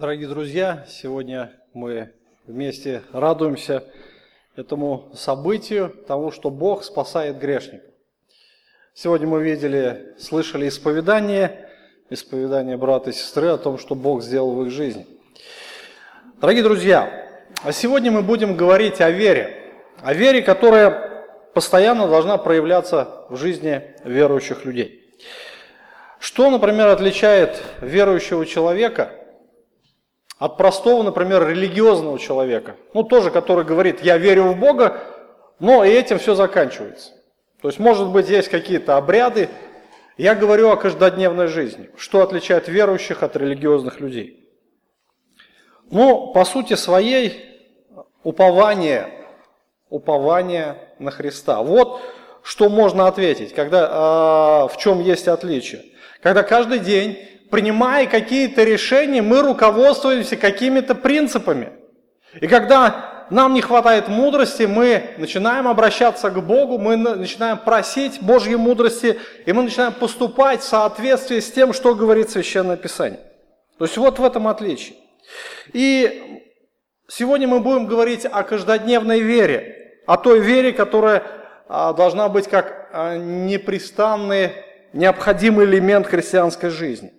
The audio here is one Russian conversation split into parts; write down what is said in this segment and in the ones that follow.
Дорогие друзья, сегодня мы вместе радуемся этому событию, тому, что Бог спасает грешников. Сегодня мы видели, слышали исповедание, исповедание брата и сестры о том, что Бог сделал в их жизни. Дорогие друзья, а сегодня мы будем говорить о вере, о вере, которая постоянно должна проявляться в жизни верующих людей. Что, например, отличает верующего человека – от простого, например, религиозного человека, ну тоже, который говорит, я верю в Бога, но и этим все заканчивается. То есть, может быть, есть какие-то обряды. Я говорю о каждодневной жизни. Что отличает верующих от религиозных людей? Ну, по сути своей, упование, упование на Христа. Вот что можно ответить, когда, э, в чем есть отличие. Когда каждый день принимая какие-то решения, мы руководствуемся какими-то принципами. И когда нам не хватает мудрости, мы начинаем обращаться к Богу, мы начинаем просить Божьей мудрости, и мы начинаем поступать в соответствии с тем, что говорит Священное Писание. То есть вот в этом отличие. И сегодня мы будем говорить о каждодневной вере, о той вере, которая а, должна быть как а, непрестанный, необходимый элемент христианской жизни.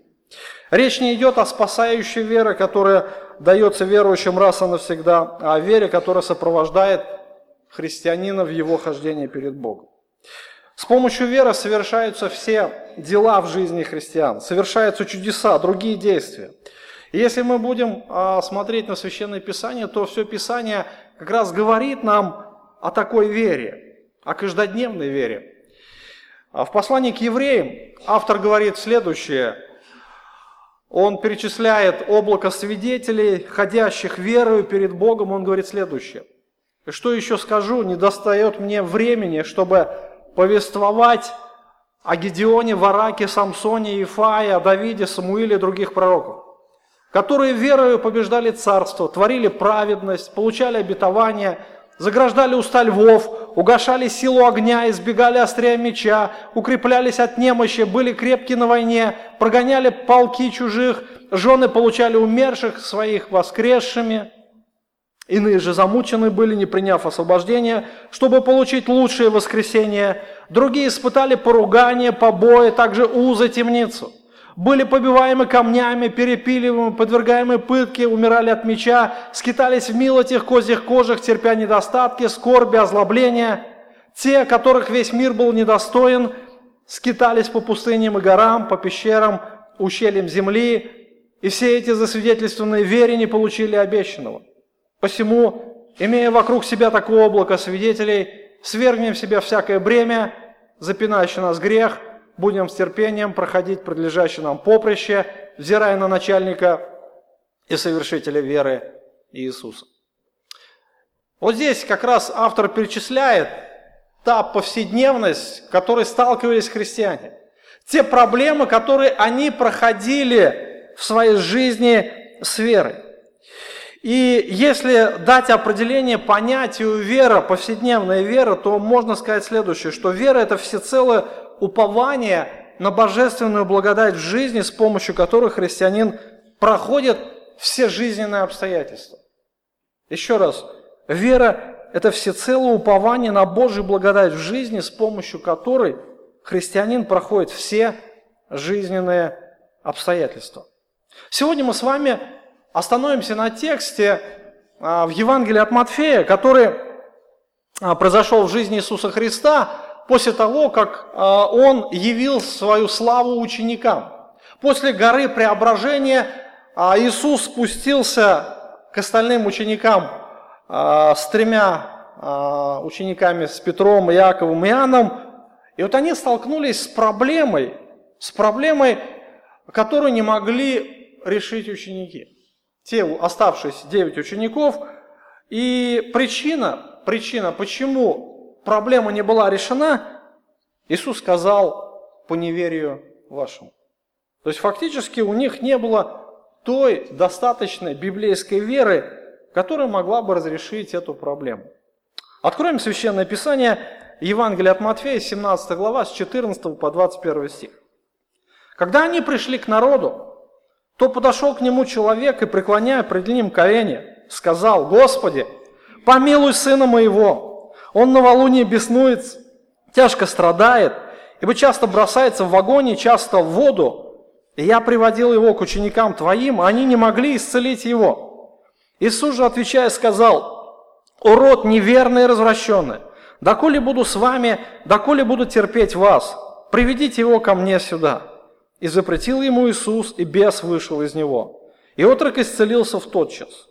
Речь не идет о спасающей вере, которая дается верующим раз и навсегда, а о вере, которая сопровождает христианина в его хождении перед Богом. С помощью веры совершаются все дела в жизни христиан, совершаются чудеса, другие действия. И если мы будем а, смотреть на Священное Писание, то все Писание как раз говорит нам о такой вере, о каждодневной вере. А в послании к евреям автор говорит следующее – он перечисляет облако свидетелей, ходящих верою перед Богом, он говорит следующее. Что еще скажу, не достает мне времени, чтобы повествовать о Гедеоне, Вараке, Самсоне, Ифае, о Давиде, Самуиле и других пророков, которые верою побеждали царство, творили праведность, получали обетование, заграждали уста львов, угошали силу огня, избегали острия меча, укреплялись от немощи, были крепки на войне, прогоняли полки чужих, жены получали умерших своих воскресшими. Иные же замучены были, не приняв освобождения, чтобы получить лучшее воскресение. Другие испытали поругание, побои, также узы, темницу – были побиваемы камнями, перепиливаемы, подвергаемы пытке, умирали от меча, скитались в милотях, козьих кожах, терпя недостатки, скорби, озлобления. Те, которых весь мир был недостоин, скитались по пустыням и горам, по пещерам, ущельям земли, и все эти засвидетельствованные вере не получили обещанного. Посему, имея вокруг себя такое облако свидетелей, свергнем в себя всякое бремя, запинающее нас грех – будем с терпением проходить предлежащее нам поприще, взирая на начальника и совершителя веры Иисуса. Вот здесь как раз автор перечисляет та повседневность, с которой сталкивались христиане. Те проблемы, которые они проходили в своей жизни с верой. И если дать определение понятию вера, повседневная вера, то можно сказать следующее, что вера – это всецело упование на божественную благодать в жизни, с помощью которой христианин проходит все жизненные обстоятельства. Еще раз, вера – это всецелое упование на Божью благодать в жизни, с помощью которой христианин проходит все жизненные обстоятельства. Сегодня мы с вами остановимся на тексте а, в Евангелии от Матфея, который а, произошел в жизни Иисуса Христа, после того, как а, он явил свою славу ученикам. После горы преображения а, Иисус спустился к остальным ученикам а, с тремя учениками, с Петром, Иаковом и Иоанном. И вот они столкнулись с проблемой, с проблемой, которую не могли решить ученики. Те оставшиеся девять учеников. И причина, причина, почему проблема не была решена, Иисус сказал по неверию вашему. То есть фактически у них не было той достаточной библейской веры, которая могла бы разрешить эту проблему. Откроем Священное Писание, Евангелие от Матфея, 17 глава, с 14 по 21 стих. Когда они пришли к народу, то подошел к нему человек и, преклоняя пред ним колени, сказал, «Господи, помилуй сына моего, он новолуние беснуется, тяжко страдает, ибо часто бросается в и часто в воду, и я приводил его к ученикам твоим, а они не могли исцелить его». Иисус же, отвечая, сказал, «Урод неверный и развращенный, доколе буду с вами, доколе буду терпеть вас, приведите его ко мне сюда». И запретил ему Иисус, и бес вышел из него. И отрок исцелился в тот час.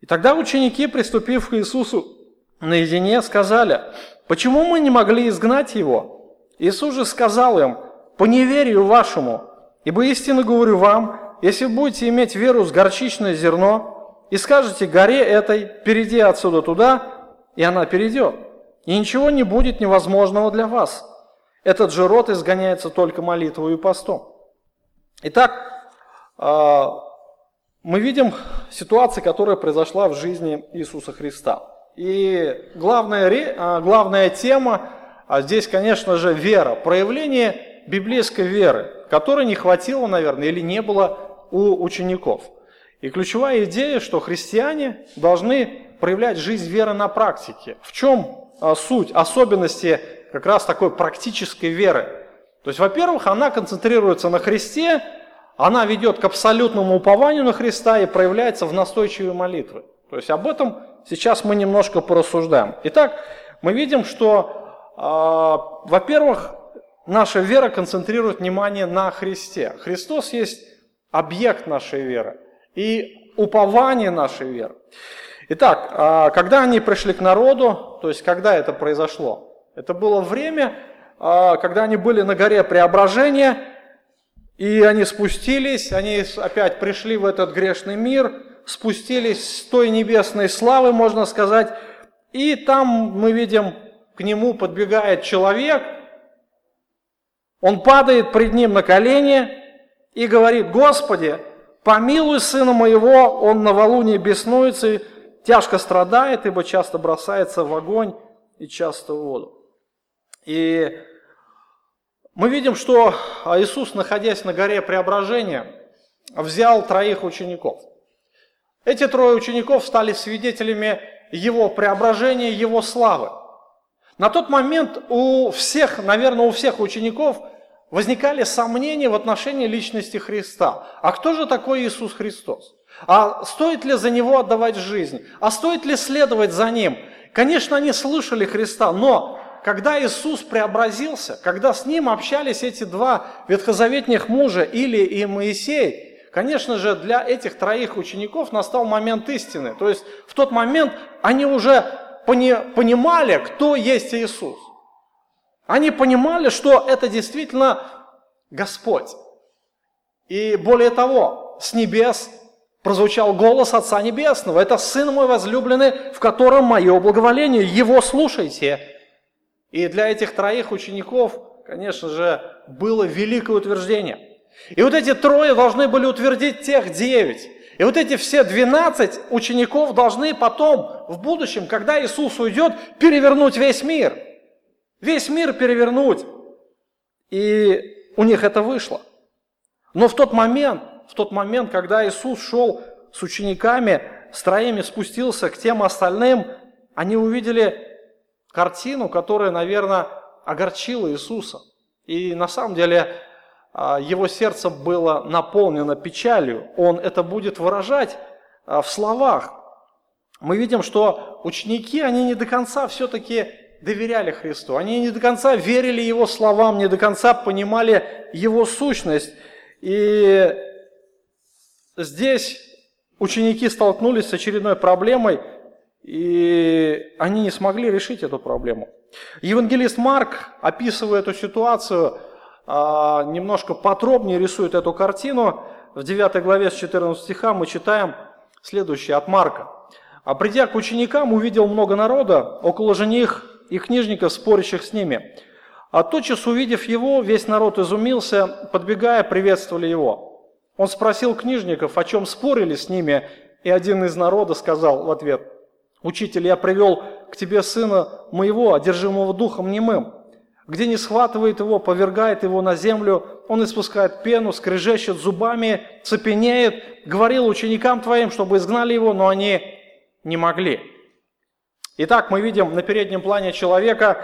И тогда ученики, приступив к Иисусу наедине, сказали, почему мы не могли изгнать его? Иисус же сказал им, по неверию вашему, ибо истинно говорю вам, если будете иметь веру с горчичное зерно, и скажете горе этой, перейди отсюда туда, и она перейдет. И ничего не будет невозможного для вас. Этот же род изгоняется только молитвой и постом. Итак, а, мы видим ситуацию, которая произошла в жизни Иисуса Христа. И главная, а, главная тема а здесь, конечно же, вера, проявление библейской веры, которой не хватило, наверное, или не было у учеников. И ключевая идея, что христиане должны проявлять жизнь веры на практике. В чем суть, особенности как раз такой практической веры. То есть, во-первых, она концентрируется на Христе, она ведет к абсолютному упованию на Христа и проявляется в настойчивой молитве. То есть об этом сейчас мы немножко порассуждаем. Итак, мы видим, что, э, во-первых, наша вера концентрирует внимание на Христе. Христос есть объект нашей веры и упование нашей веры. Итак, э, когда они пришли к народу, то есть когда это произошло? Это было время, а, когда они были на горе Преображения, и они спустились, они опять пришли в этот грешный мир, спустились с той небесной славы, можно сказать, и там мы видим, к нему подбегает человек, он падает пред ним на колени и говорит, «Господи, помилуй сына моего, он новолуние беснуется и тяжко страдает, ибо часто бросается в огонь и часто в воду». И мы видим, что Иисус, находясь на горе Преображения, взял троих учеников. Эти трое учеников стали свидетелями Его преображения, Его славы. На тот момент у всех, наверное, у всех учеников возникали сомнения в отношении личности Христа. А кто же такой Иисус Христос? А стоит ли за Него отдавать жизнь? А стоит ли следовать за Ним? Конечно, они слышали Христа, но когда Иисус преобразился, когда с Ним общались эти два ветхозаветных мужа, Или и Моисей, конечно же, для этих троих учеников настал момент истины. То есть в тот момент они уже понимали, кто есть Иисус. Они понимали, что это действительно Господь. И более того, с небес прозвучал голос Отца Небесного. Это Сын мой возлюбленный, в котором мое благоволение. Его слушайте. И для этих троих учеников, конечно же, было великое утверждение. И вот эти трое должны были утвердить тех девять. И вот эти все двенадцать учеников должны потом, в будущем, когда Иисус уйдет, перевернуть весь мир. Весь мир перевернуть. И у них это вышло. Но в тот момент, в тот момент, когда Иисус шел с учениками, с троими спустился к тем остальным, они увидели картину, которая, наверное, огорчила Иисуса. И на самом деле его сердце было наполнено печалью. Он это будет выражать а, в словах. Мы видим, что ученики, они не до конца все-таки доверяли Христу. Они не до конца верили Его словам, не до конца понимали Его сущность. И здесь ученики столкнулись с очередной проблемой – и они не смогли решить эту проблему. Евангелист Марк, описывая эту ситуацию, а, немножко подробнее рисует эту картину. В 9 главе с 14 стиха мы читаем следующее от Марка. «А придя к ученикам, увидел много народа, около же них и книжников, спорящих с ними. А тотчас, увидев его, весь народ изумился, подбегая, приветствовали его. Он спросил книжников, о чем спорили с ними, и один из народа сказал в ответ – Учитель, я привел к тебе сына моего, одержимого духом немым. Где не схватывает его, повергает его на землю, он испускает пену, скрежещет зубами, цепенеет, говорил ученикам твоим, чтобы изгнали его, но они не могли. Итак, мы видим на переднем плане человека,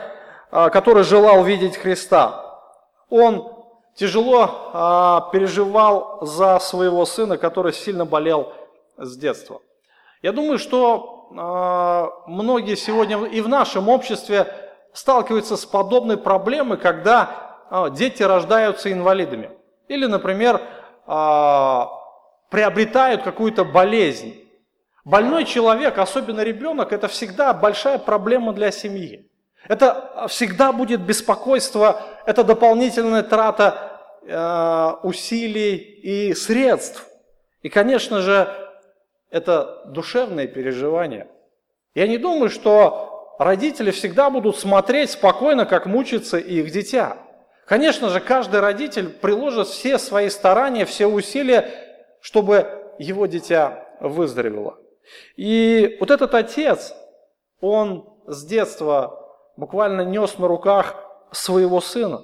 а, который желал видеть Христа. Он тяжело а, переживал за своего сына, который сильно болел с детства. Я думаю, что а, многие сегодня и в нашем обществе сталкиваются с подобной проблемой, когда а, дети рождаются инвалидами. Или, например, а, приобретают какую-то болезнь. Больной человек, особенно ребенок, это всегда большая проблема для семьи. Это всегда будет беспокойство, это дополнительная трата э, усилий и средств. И, конечно же, это душевные переживания. Я не думаю, что родители всегда будут смотреть спокойно, как мучится их дитя. Конечно же, каждый родитель приложит все свои старания, все усилия, чтобы его дитя выздоровело. И вот этот отец, он с детства буквально нес на руках своего сына.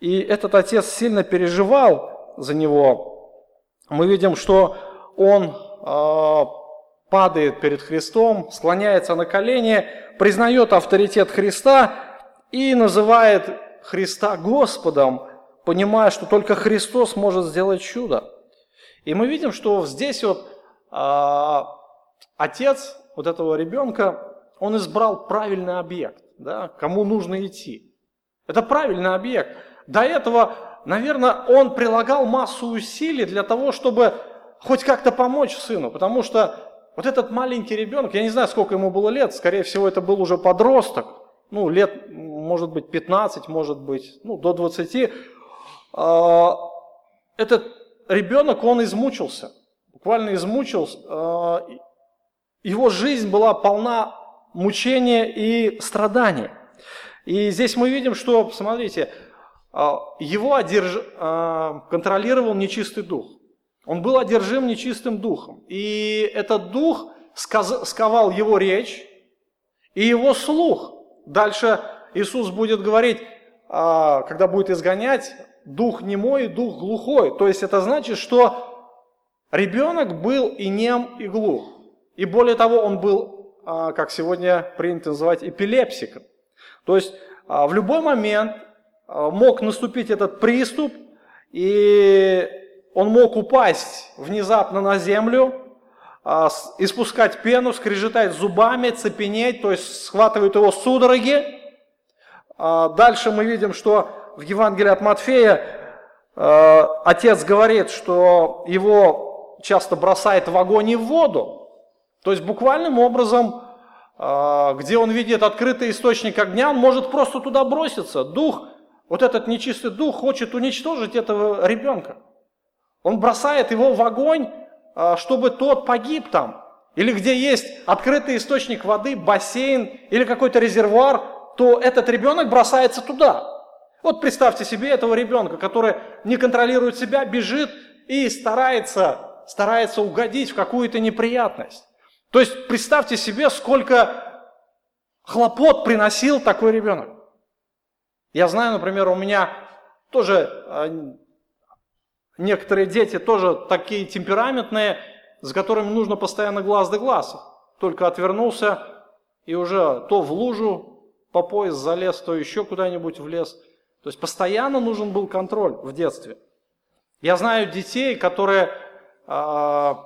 И этот отец сильно переживал за него. Мы видим, что он э, падает перед Христом, склоняется на колени, признает авторитет Христа и называет Христа Господом, понимая, что только Христос может сделать чудо. И мы видим, что здесь вот э, отец вот этого ребенка, он избрал правильный объект, да, кому нужно идти. Это правильный объект. До этого, наверное, он прилагал массу усилий для того, чтобы хоть как-то помочь сыну, потому что вот этот маленький ребенок, я не знаю, сколько ему было лет, скорее всего, это был уже подросток, ну, лет, может быть, 15, может быть, ну, до 20. А, этот ребенок, он измучился, буквально измучился. А, его жизнь была полна мучения и страданий. И здесь мы видим, что, смотрите, а, его одерж... контролировал нечистый дух. Он был одержим нечистым духом. И этот дух сковал его речь и его слух. Дальше Иисус будет говорить, а, когда будет изгонять, дух немой, дух глухой. То есть это значит, что ребенок был и нем, и глух. И более того, он был, а, как сегодня принято называть, эпилепсиком. То есть а, в любой момент мог наступить этот приступ, и он мог упасть внезапно на землю, а, испускать пену, скрежетать зубами, цепенеть, то есть схватывают его судороги. А, дальше мы видим, что в Евангелии от Матфея а, отец говорит, что его часто бросает в огонь и в воду. То есть буквальным образом, где он видит открытый источник огня, он может просто туда броситься. Дух, вот этот нечистый дух хочет уничтожить этого ребенка. Он бросает его в огонь, а, чтобы тот погиб там. Или где есть открытый источник воды, бассейн или какой-то резервуар, то этот ребенок бросается туда. Вот представьте себе этого ребенка, который не контролирует себя, бежит и старается, старается угодить в какую-то неприятность. То есть представьте себе, сколько хлопот приносил такой ребенок. Я знаю, например, у меня тоже а, Некоторые дети тоже такие темпераментные, с которыми нужно постоянно глаз да глаз. Только отвернулся и уже то в лужу по пояс залез, то еще куда-нибудь влез. То есть постоянно нужен был контроль в детстве. Я знаю детей, которые, а,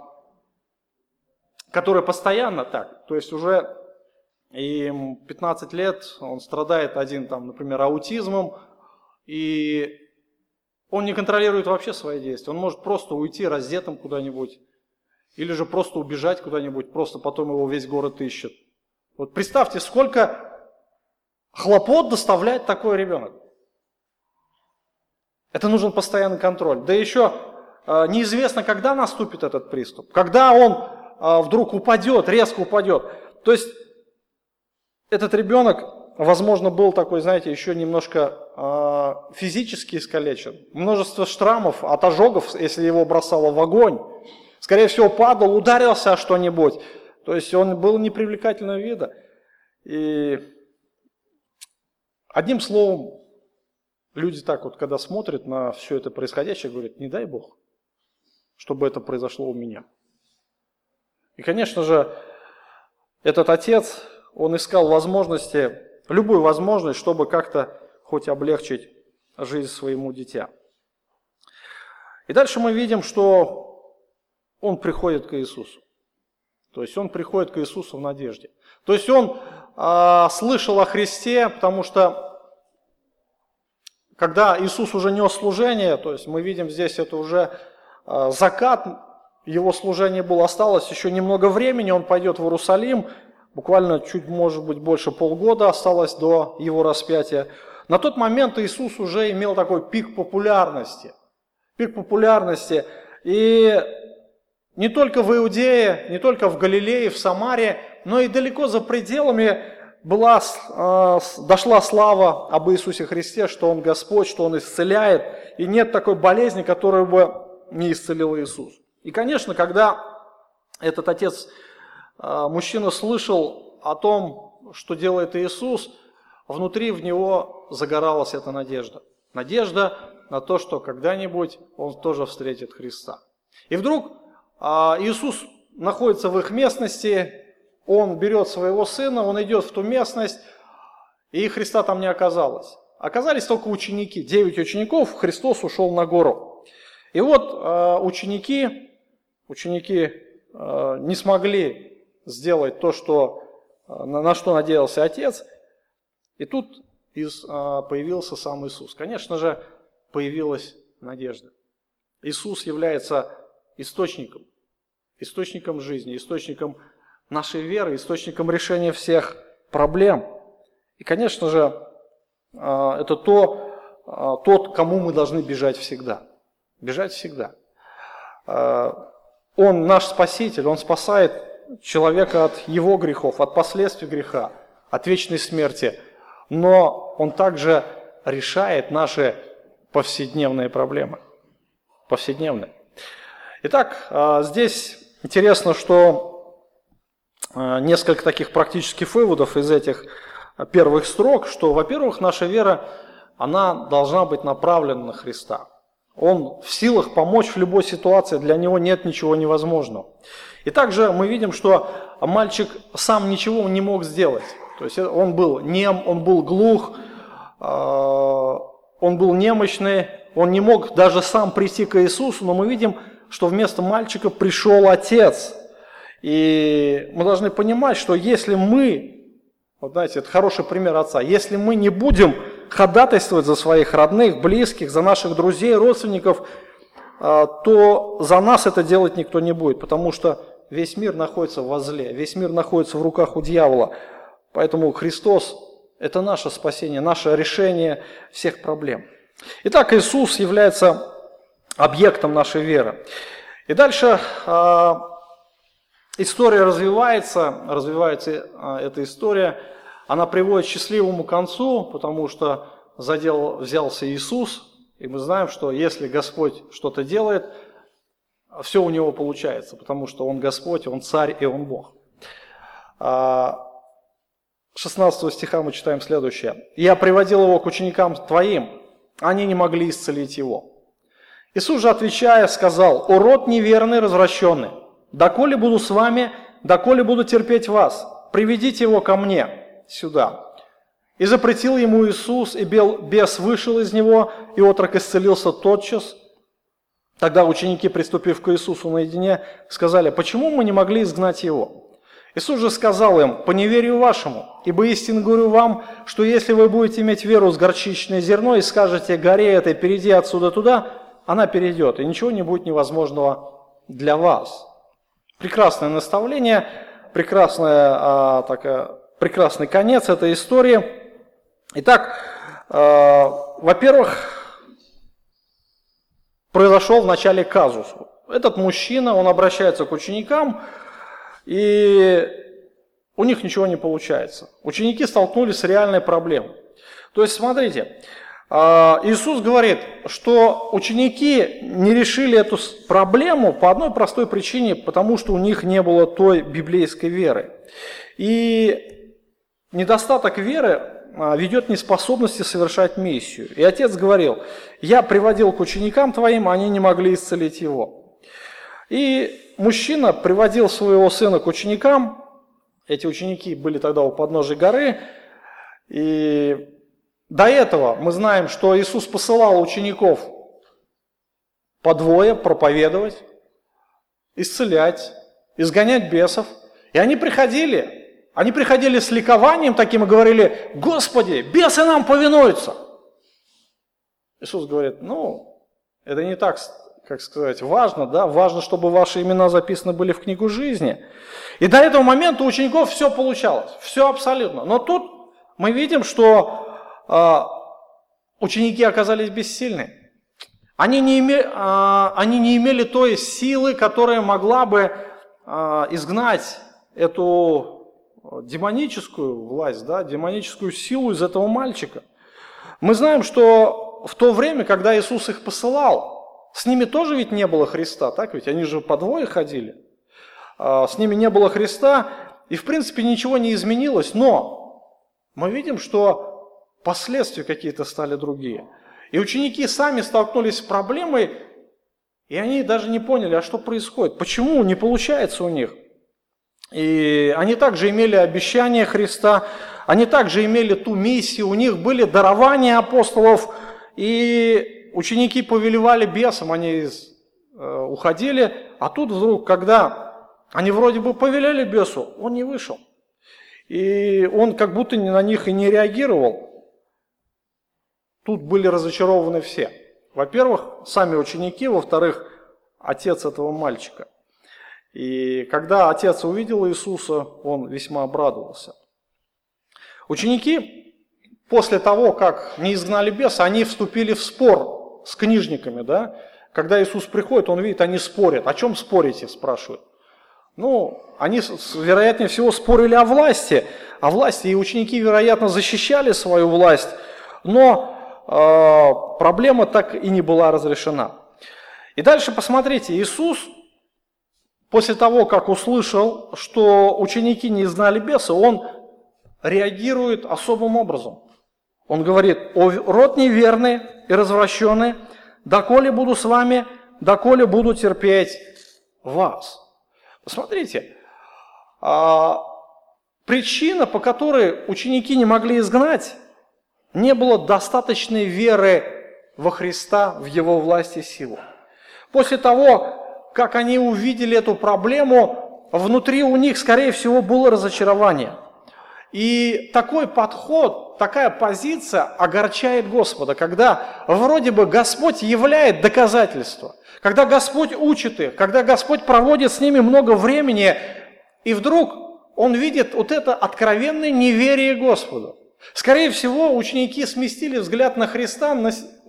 которые постоянно так, то есть уже им 15 лет, он страдает один, там, например, аутизмом, и он не контролирует вообще свои действия. Он может просто уйти раздетым куда-нибудь. Или же просто убежать куда-нибудь, просто потом его весь город ищет. Вот представьте, сколько хлопот доставляет такой ребенок. Это нужен постоянный контроль. Да еще э, неизвестно, когда наступит этот приступ. Когда он э, вдруг упадет, резко упадет. То есть этот ребенок возможно, был такой, знаете, еще немножко э, физически искалечен. Множество шрамов от ожогов, если его бросало в огонь. Скорее всего, падал, ударился о что-нибудь. То есть он был непривлекательного вида. И одним словом, люди так вот, когда смотрят на все это происходящее, говорят, не дай Бог, чтобы это произошло у меня. И, конечно же, этот отец, он искал возможности, любую возможность, чтобы как-то хоть облегчить жизнь своему дитя. И дальше мы видим, что он приходит к Иисусу. То есть он приходит к Иисусу в надежде. То есть он а, слышал о Христе, потому что когда Иисус уже нес служение, то есть мы видим здесь это уже а, закат, его служение было, осталось еще немного времени, он пойдет в Иерусалим, буквально чуть, может быть, больше полгода осталось до его распятия. На тот момент Иисус уже имел такой пик популярности. Пик популярности. И не только в Иудее, не только в Галилее, в Самаре, но и далеко за пределами была, а, дошла слава об Иисусе Христе, что Он Господь, что Он исцеляет, и нет такой болезни, которую бы не исцелил Иисус. И, конечно, когда этот отец, мужчина слышал о том, что делает Иисус, внутри в него загоралась эта надежда. Надежда на то, что когда-нибудь он тоже встретит Христа. И вдруг а, Иисус находится в их местности, он берет своего сына, он идет в ту местность, и Христа там не оказалось. Оказались только ученики, девять учеников, Христос ушел на гору. И вот э, ученики, ученики не смогли сделать то, что, э, на, на что надеялся отец, и тут из, появился сам Иисус. Конечно же, появилась надежда. Иисус является источником, источником жизни, источником нашей веры, источником решения всех проблем. И, конечно же, а, это то, тот, кому мы должны бежать всегда. Бежать всегда. Он наш Спаситель, Он спасает человека от его грехов, от последствий греха, от вечной смерти. Но Он также решает наши повседневные проблемы. Повседневные. Итак, здесь интересно, что Э, несколько таких практических выводов из этих первых строк, что, во-первых, наша вера, она должна быть направлена на Христа. Он в силах помочь в любой ситуации, для него нет ничего невозможного. И также мы видим, что мальчик сам ничего не мог сделать. То есть он был нем, он был глух, э, он был немощный, он не мог даже сам прийти к Иисусу, но мы видим, что вместо мальчика пришел отец – и мы должны понимать, что если мы, вот знаете, это хороший пример отца, если мы не будем ходатайствовать за своих родных, близких, за наших друзей, родственников, а, то за нас это делать никто не будет, потому что весь мир находится в зле, весь мир находится в руках у дьявола. Поэтому Христос – это наше спасение, наше решение всех проблем. Итак, Иисус является объектом нашей веры. И дальше а, история развивается, развивается а, эта история, она приводит к счастливому концу, потому что за дело взялся Иисус, и мы знаем, что если Господь что-то делает, все у него получается, потому что Он Господь, Он Царь и Он Бог. 16 а, стиха мы читаем следующее. «Я приводил его к ученикам твоим, они не могли исцелить его». Иисус же, отвечая, сказал, «Урод неверный, развращенный, доколе буду с вами, доколе буду терпеть вас, приведите его ко мне сюда». И запретил ему Иисус, и бес вышел из него, и отрок исцелился тотчас. Тогда ученики, приступив к Иисусу наедине, сказали, почему мы не могли изгнать его? Иисус же сказал им, по неверию вашему, ибо истинно говорю вам, что если вы будете иметь веру с горчичное зерно и скажете горе этой, перейди отсюда туда, она перейдет, и ничего не будет невозможного для вас. Прекрасное наставление, прекрасная, а, такая, прекрасный конец этой истории. Итак, а, во-первых, произошел в начале казус. Этот мужчина, он обращается к ученикам, и у них ничего не получается. Ученики столкнулись с реальной проблемой. То есть, смотрите, а, Иисус говорит, что ученики не решили эту проблему по одной простой причине, потому что у них не было той библейской веры. И недостаток веры ведет неспособности совершать миссию. И отец говорил, я приводил к ученикам твоим, они не могли исцелить его. И мужчина приводил своего сына к ученикам, эти ученики были тогда у подножия горы, и до этого мы знаем, что Иисус посылал учеников по двое проповедовать, исцелять, изгонять бесов. И они приходили, они приходили с ликованием таким и говорили, Господи, бесы нам повинуются. Иисус говорит, ну, это не так, как сказать, важно, да, важно, чтобы ваши имена записаны были в книгу жизни. И до этого момента у учеников все получалось, все абсолютно. Но тут мы видим, что э, ученики оказались бессильны. Они не, име, э, они не имели той силы, которая могла бы э, изгнать эту демоническую власть, да, демоническую силу из этого мальчика. Мы знаем, что в то время, когда Иисус их посылал, с ними тоже ведь не было Христа, так ведь? Они же по двое ходили. С ними не было Христа, и в принципе ничего не изменилось, но мы видим, что последствия какие-то стали другие. И ученики сами столкнулись с проблемой, и они даже не поняли, а что происходит, почему не получается у них. И они также имели обещание Христа, они также имели ту миссию, у них были дарования апостолов, и ученики повелевали бесам, они э, уходили, а тут вдруг, когда они вроде бы повелели бесу, он не вышел. И он как будто на них и не реагировал. Тут были разочарованы все. Во-первых, сами ученики, во-вторых, отец этого мальчика. И когда отец увидел Иисуса, он весьма обрадовался. Ученики после того, как не изгнали беса, они вступили в спор с книжниками. Да? Когда Иисус приходит, он видит, они спорят. О чем спорите, спрашивают. Ну, они, вероятнее всего, спорили о власти, о власти, и ученики, вероятно, защищали свою власть, но э, проблема так и не была разрешена. И дальше посмотрите, Иисус после того, как услышал, что ученики не знали беса, он реагирует особым образом. Он говорит, о род неверный и развращенный, доколе буду с вами, доколе буду терпеть вас. Посмотрите, а, причина, по которой ученики не могли изгнать, не было достаточной веры во Христа, в Его власть и силу. После того, как они увидели эту проблему, внутри у них, скорее всего, было разочарование. И такой подход, такая позиция огорчает Господа, когда вроде бы Господь являет доказательство – когда Господь учит их, когда Господь проводит с ними много времени, и вдруг он видит вот это откровенное неверие Господу. Скорее всего, ученики сместили взгляд на Христа,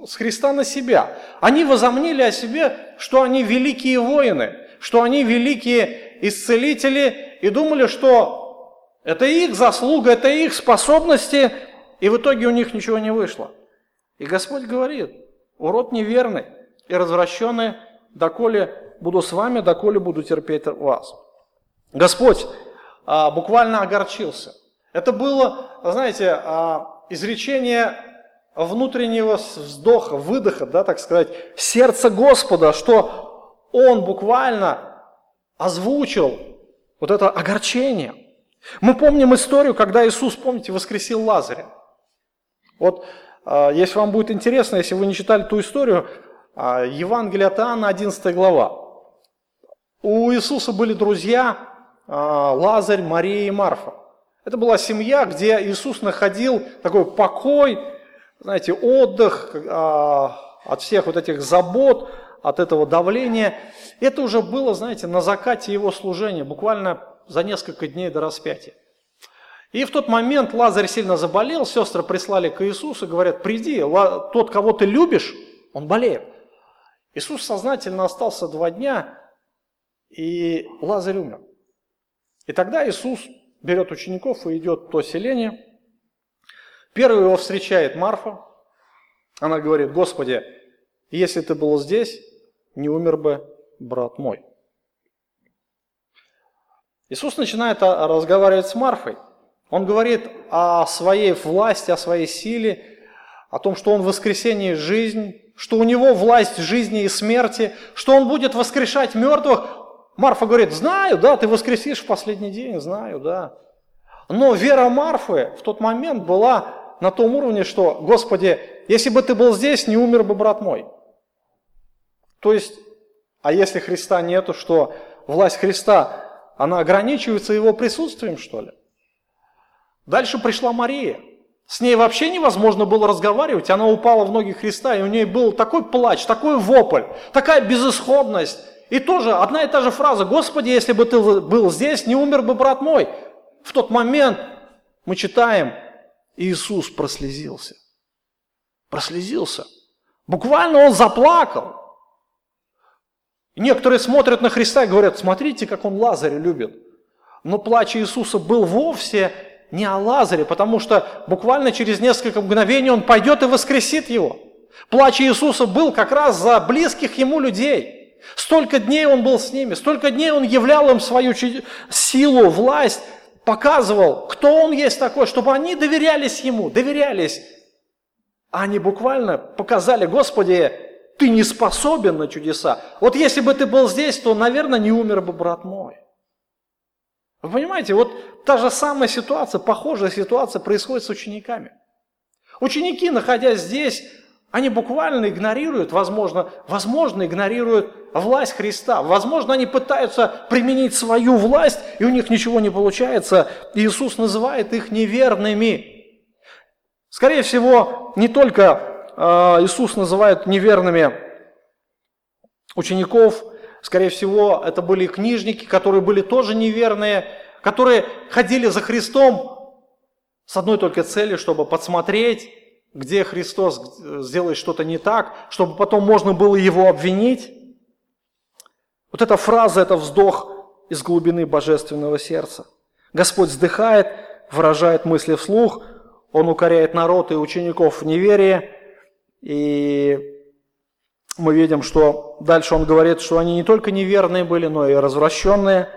с Христа на себя. Они возомнили о себе, что они великие воины, что они великие исцелители, и думали, что это их заслуга, это их способности, и в итоге у них ничего не вышло. И Господь говорит, урод неверный и развращенный доколе буду с вами, доколе буду терпеть вас. Господь а, буквально огорчился. Это было, знаете, а, изречение внутреннего вздоха, выдоха, да, так сказать, сердца Господа, что Он буквально озвучил вот это огорчение. Мы помним историю, когда Иисус, помните, воскресил Лазаря. Вот, а, если вам будет интересно, если вы не читали ту историю, а, Евангелие от Иоанна, 11 глава. У Иисуса были друзья а, Лазарь, Мария и Марфа. Это была семья, где Иисус находил такой покой, знаете, отдых а, от всех вот этих забот, от этого давления. Это уже было, знаете, на закате его служения, буквально за несколько дней до распятия. И в тот момент Лазарь сильно заболел, сестры прислали к Иисусу говорят, приди, тот, кого ты любишь, он болеет. Иисус сознательно остался два дня, и Лазарь умер. И тогда Иисус берет учеников и идет в то селение. Первый его встречает Марфа. Она говорит, Господи, если ты был здесь, не умер бы брат мой. Иисус начинает разговаривать с Марфой. Он говорит о своей власти, о своей силе, о том, что Он воскресение и жизнь, что у Него власть жизни и смерти, что Он будет воскрешать мертвых. Марфа говорит, знаю, да, ты воскресишь в последний день, знаю, да. Но вера Марфы в тот момент была на том уровне, что, Господи, если бы ты был здесь, не умер бы брат мой. То есть, а если Христа нету, что власть Христа, она ограничивается его присутствием, что ли? Дальше пришла Мария. С ней вообще невозможно было разговаривать. Она упала в ноги Христа, и у нее был такой плач, такой вопль, такая безысходность. И тоже одна и та же фраза, «Господи, если бы ты был здесь, не умер бы брат мой». В тот момент мы читаем, Иисус прослезился. Прослезился. Буквально он заплакал. Некоторые смотрят на Христа и говорят, смотрите, как он Лазаря любит. Но плач Иисуса был вовсе не о Лазаре, потому что буквально через несколько мгновений он пойдет и воскресит его. Плач Иисуса был как раз за близких ему людей. Столько дней он был с ними, столько дней он являл им свою силу, власть, показывал, кто он есть такой, чтобы они доверялись ему, доверялись. Они буквально показали, Господи, ты не способен на чудеса. Вот если бы ты был здесь, то, наверное, не умер бы брат мой. Вы понимаете, вот та же самая ситуация, похожая ситуация происходит с учениками. Ученики, находясь здесь, они буквально игнорируют, возможно, возможно, игнорируют власть Христа. Возможно, они пытаются применить свою власть, и у них ничего не получается. Иисус называет их неверными. Скорее всего, не только э, Иисус называет неверными учеников, Скорее всего, это были книжники, которые были тоже неверные, которые ходили за Христом с одной только целью, чтобы подсмотреть, где Христос сделает что-то не так, чтобы потом можно было его обвинить. Вот эта фраза – это вздох из глубины божественного сердца. Господь вздыхает, выражает мысли вслух, Он укоряет народ и учеников в неверии, и мы видим, что дальше он говорит, что они не только неверные были, но и развращенные.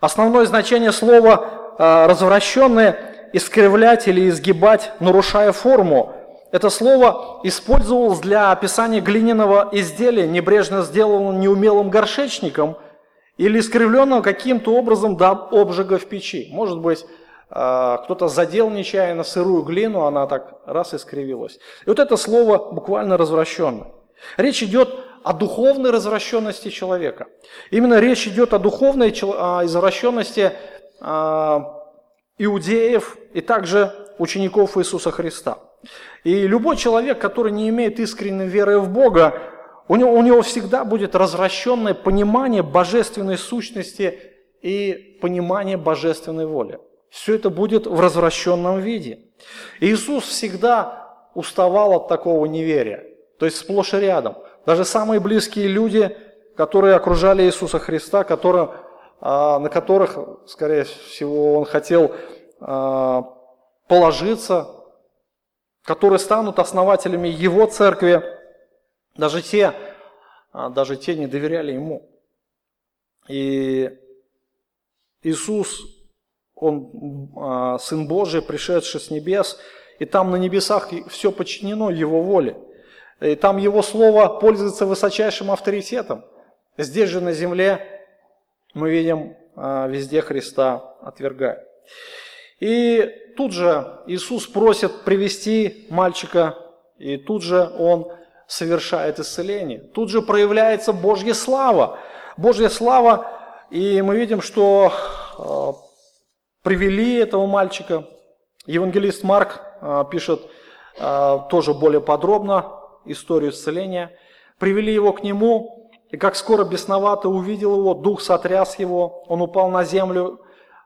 Основное значение слова а, «развращенные» – искривлять или изгибать, нарушая форму. Это слово использовалось для описания глиняного изделия, небрежно сделанного неумелым горшечником или искривленного каким-то образом до обжига в печи. Может быть, а, кто-то задел нечаянно сырую глину, она так раз искривилась. И вот это слово буквально развращенное. Речь идет о духовной развращенности человека. Именно речь идет о духовной извращенности а, иудеев и также учеников Иисуса Христа. И любой человек, который не имеет искренней веры в Бога, у него, у него всегда будет развращенное понимание божественной сущности и понимание божественной воли. Все это будет в развращенном виде. Иисус всегда уставал от такого неверия. То есть сплошь и рядом. Даже самые близкие люди, которые окружали Иисуса Христа, которые, а, на которых, скорее всего, он хотел а, положиться, которые станут основателями Его церкви, даже те, а, даже те не доверяли Ему. И Иисус, Он Сын Божий, пришедший с небес, и там на небесах все подчинено Его воле. И там его слово пользуется высочайшим авторитетом. Здесь же на земле мы видим а, везде Христа отвергает. И тут же Иисус просит привести мальчика, и тут же он совершает исцеление. Тут же проявляется Божья слава. Божья слава, и мы видим, что э, привели этого мальчика. Евангелист Марк э, пишет э, тоже более подробно историю исцеления, привели его к нему, и как скоро бесновато увидел его, дух сотряс его, он упал на землю,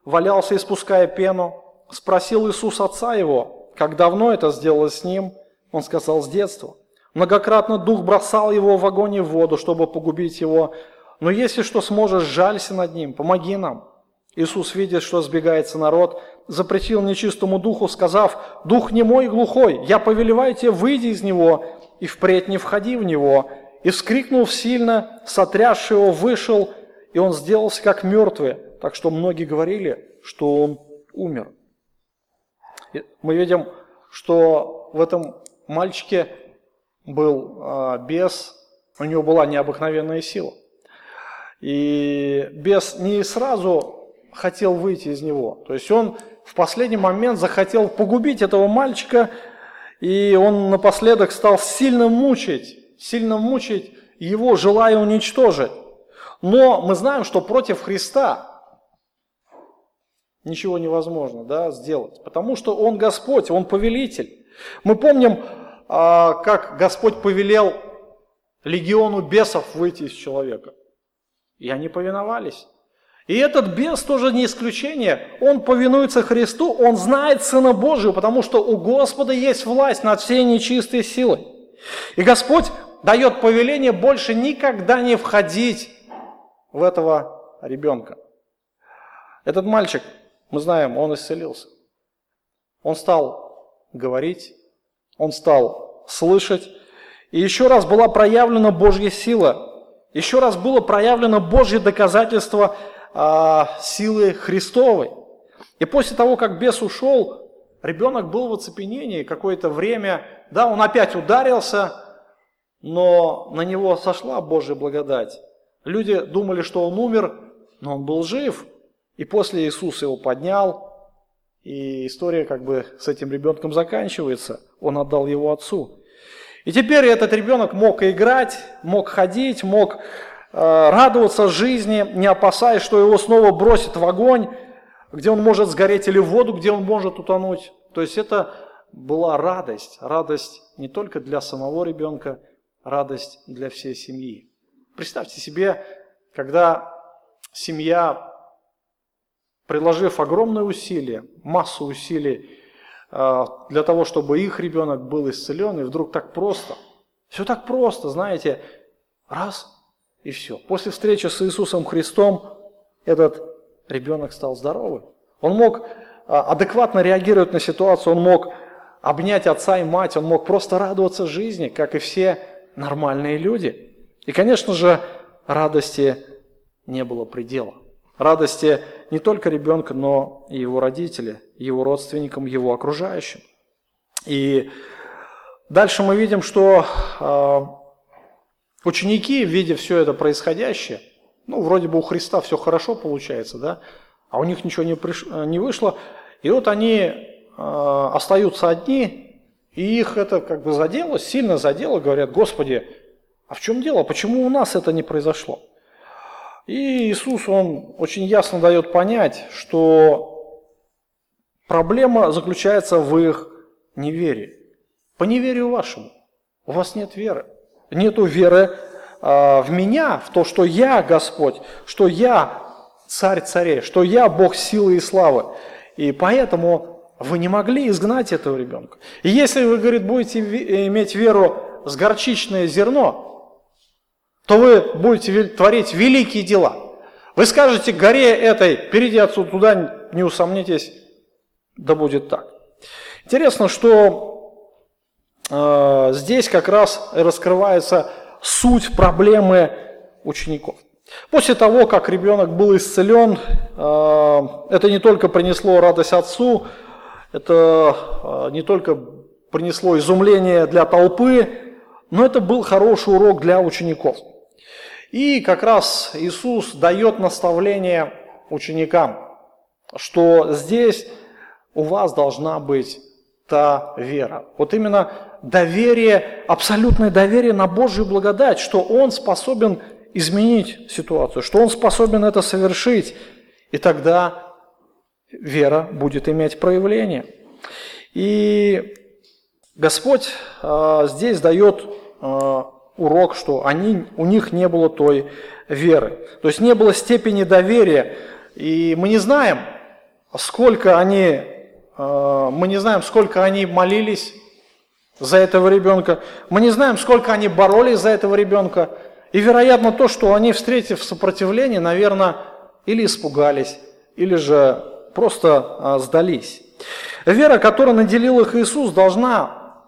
валялся, испуская пену. Спросил Иисус отца его, как давно это сделалось с ним, он сказал, с детства. Многократно дух бросал его в огонь и в воду, чтобы погубить его. Но если что сможешь, жалься над ним, помоги нам. Иисус, видя, что сбегается народ, запретил нечистому духу, сказав, «Дух не мой глухой, я повелеваю тебе, выйди из него, и впредь не входи в него». И вскрикнув сильно, сотрясший его, вышел, и он сделался как мертвый, так что многие говорили, что он умер. Мы видим, что в этом мальчике был э, бес, у него была необыкновенная сила. И бес не сразу хотел выйти из него. То есть он в последний момент захотел погубить этого мальчика, и он напоследок стал сильно мучить, сильно мучить его, желая уничтожить. Но мы знаем, что против Христа ничего невозможно да, сделать, потому что Он Господь, Он повелитель. Мы помним, а, как Господь повелел легиону бесов выйти из человека. И они повиновались. И этот бес тоже не исключение. Он повинуется Христу, он знает Сына Божию, потому что у Господа есть власть над всей нечистой силой. И Господь дает повеление больше никогда не входить в этого ребенка. Этот мальчик, мы знаем, он исцелился. Он стал говорить, он стал слышать. И еще раз была проявлена Божья сила. Еще раз было проявлено Божье доказательство а, силы Христовой. И после того, как бес ушел, ребенок был в оцепенении какое-то время. Да, он опять ударился, но на него сошла Божья благодать. Люди думали, что он умер, но он был жив. И после Иисус его поднял, и история как бы с этим ребенком заканчивается. Он отдал его отцу. И теперь этот ребенок мог играть, мог ходить, мог э, радоваться жизни, не опасаясь, что его снова бросят в огонь, где он может сгореть, или в воду, где он может утонуть. То есть это была радость, радость не только для самого ребенка, радость для всей семьи. Представьте себе, когда семья, приложив огромные усилия, массу усилий э, для того, чтобы их ребенок был исцелен, и вдруг так просто, все так просто, знаете, раз и все. После встречи с Иисусом Христом этот ребенок стал здоровым. Он мог э, адекватно реагировать на ситуацию, он мог обнять отца и мать, он мог просто радоваться жизни, как и все нормальные люди. И, конечно же, радости не было предела. Радости не только ребенка, но и его родители, его родственникам, его окружающим. И дальше мы видим, что э, ученики, видя все это происходящее, ну, вроде бы у Христа все хорошо получается, да, а у них ничего не, приш... не вышло, и вот они э, остаются одни, и их это как бы задело, сильно задело, говорят, Господи, а в чем дело, почему у нас это не произошло? И Иисус, Он очень ясно дает понять, что проблема заключается в их неверии. По неверию вашему. У вас нет веры. Нету веры э, в меня, в то, что я Господь, что я царь царей, что я Бог силы и славы. И поэтому вы не могли изгнать этого ребенка. И если вы, говорит, будете иметь веру с горчичное зерно, то вы будете творить великие дела. Вы скажете горе этой, перейди отсюда туда, не усомнитесь, да будет так. Интересно, что э, здесь как раз раскрывается суть проблемы учеников. После того, как ребенок был исцелен, э, это не только принесло радость отцу, это а, не только принесло изумление для толпы, но это был хороший урок для учеников. И как раз Иисус дает наставление ученикам, что здесь у вас должна быть та вера. Вот именно доверие, абсолютное доверие на Божью благодать, что Он способен изменить ситуацию, что Он способен это совершить. И тогда вера будет иметь проявление. И Господь э, здесь дает э, урок, что они, у них не было той веры. То есть не было степени доверия. И мы не знаем, сколько они, э, мы не знаем, сколько они молились за этого ребенка. Мы не знаем, сколько они боролись за этого ребенка. И, вероятно, то, что они, встретив сопротивление, наверное, или испугались, или же просто а, сдались. Вера, которой наделил их Иисус, должна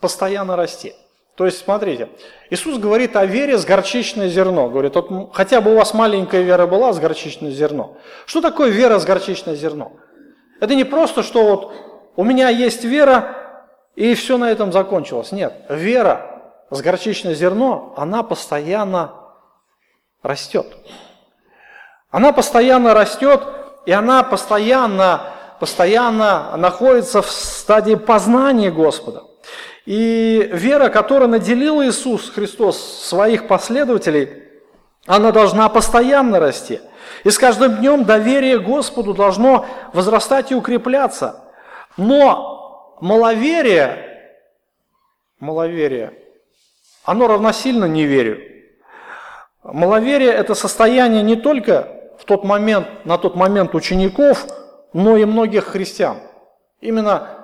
постоянно расти. То есть, смотрите, Иисус говорит о вере с горчичное зерно. Говорит, вот хотя бы у вас маленькая вера была с горчичное зерно. Что такое вера с горчичное зерно? Это не просто, что вот у меня есть вера, и все на этом закончилось. Нет, вера с горчичное зерно, она постоянно растет. Она постоянно растет, и она постоянно, постоянно находится в стадии познания Господа. И вера, которая наделила Иисус Христос своих последователей, она должна постоянно расти. И с каждым днем доверие Господу должно возрастать и укрепляться. Но маловерие, маловерие, оно равносильно неверию. Маловерие – это состояние не только в тот момент, на тот момент учеников, но и многих христиан. Именно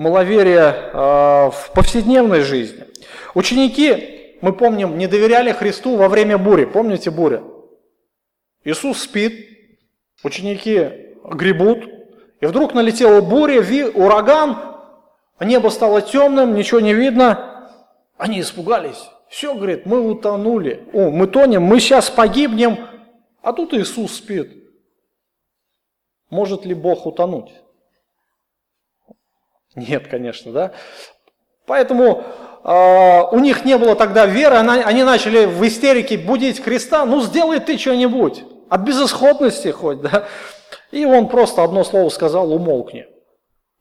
маловерие э, в повседневной жизни. Ученики, мы помним, не доверяли Христу во время бури. Помните буря? Иисус спит, ученики гребут, и вдруг налетела буря, ураган, небо стало темным, ничего не видно. Они испугались. Все, говорит, мы утонули. О, мы тонем, мы сейчас погибнем. А тут Иисус спит. Может ли Бог утонуть? Нет, конечно, да. Поэтому э, у них не было тогда веры, она, они начали в истерике будить креста. Ну, сделай ты что-нибудь. От безысходности хоть, да. И он просто одно слово сказал, умолкни.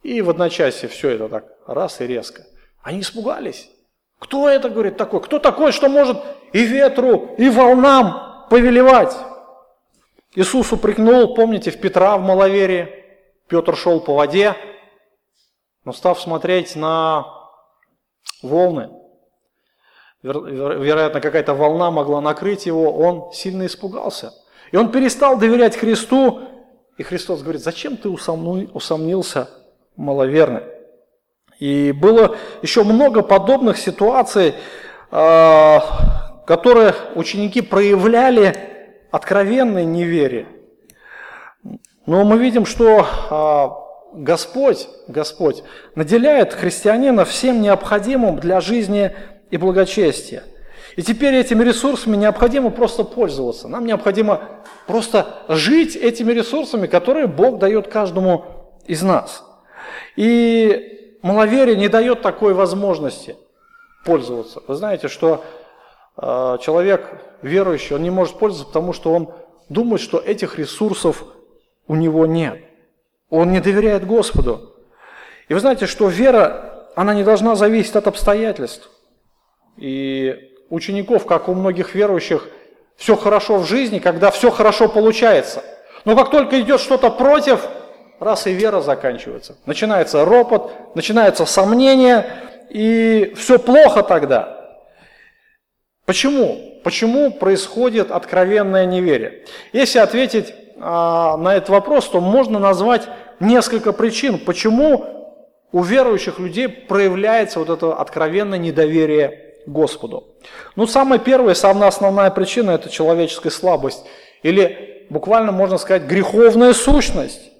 И в одночасье все это так раз и резко. Они испугались. Кто это, говорит, такой? Кто такой, что может и ветру, и волнам повелевать? Иисус упрекнул, помните, в Петра в маловерии. Петр шел по воде, но став смотреть на волны, вероятно, какая-то волна могла накрыть его, он сильно испугался. И он перестал доверять Христу, и Христос говорит, зачем ты усомнился, маловерный? И было еще много подобных ситуаций, а, которые ученики проявляли откровенной неверие. Но мы видим, что а, Господь, Господь наделяет христианина всем необходимым для жизни и благочестия. И теперь этими ресурсами необходимо просто пользоваться. Нам необходимо просто жить этими ресурсами, которые Бог дает каждому из нас. И маловерие не дает такой возможности пользоваться. Вы знаете, что э, человек верующий, он не может пользоваться, потому что он думает, что этих ресурсов у него нет. Он не доверяет Господу. И вы знаете, что вера, она не должна зависеть от обстоятельств. И учеников, как у многих верующих, все хорошо в жизни, когда все хорошо получается. Но как только идет что-то против, раз и вера заканчивается. Начинается ропот, начинается сомнение, и все плохо тогда. Почему? Почему происходит откровенное неверие? Если ответить на этот вопрос, то можно назвать несколько причин, почему у верующих людей проявляется вот это откровенное недоверие Господу. Ну, самая первая, самая основная причина – это человеческая слабость. Или буквально можно сказать греховная сущность.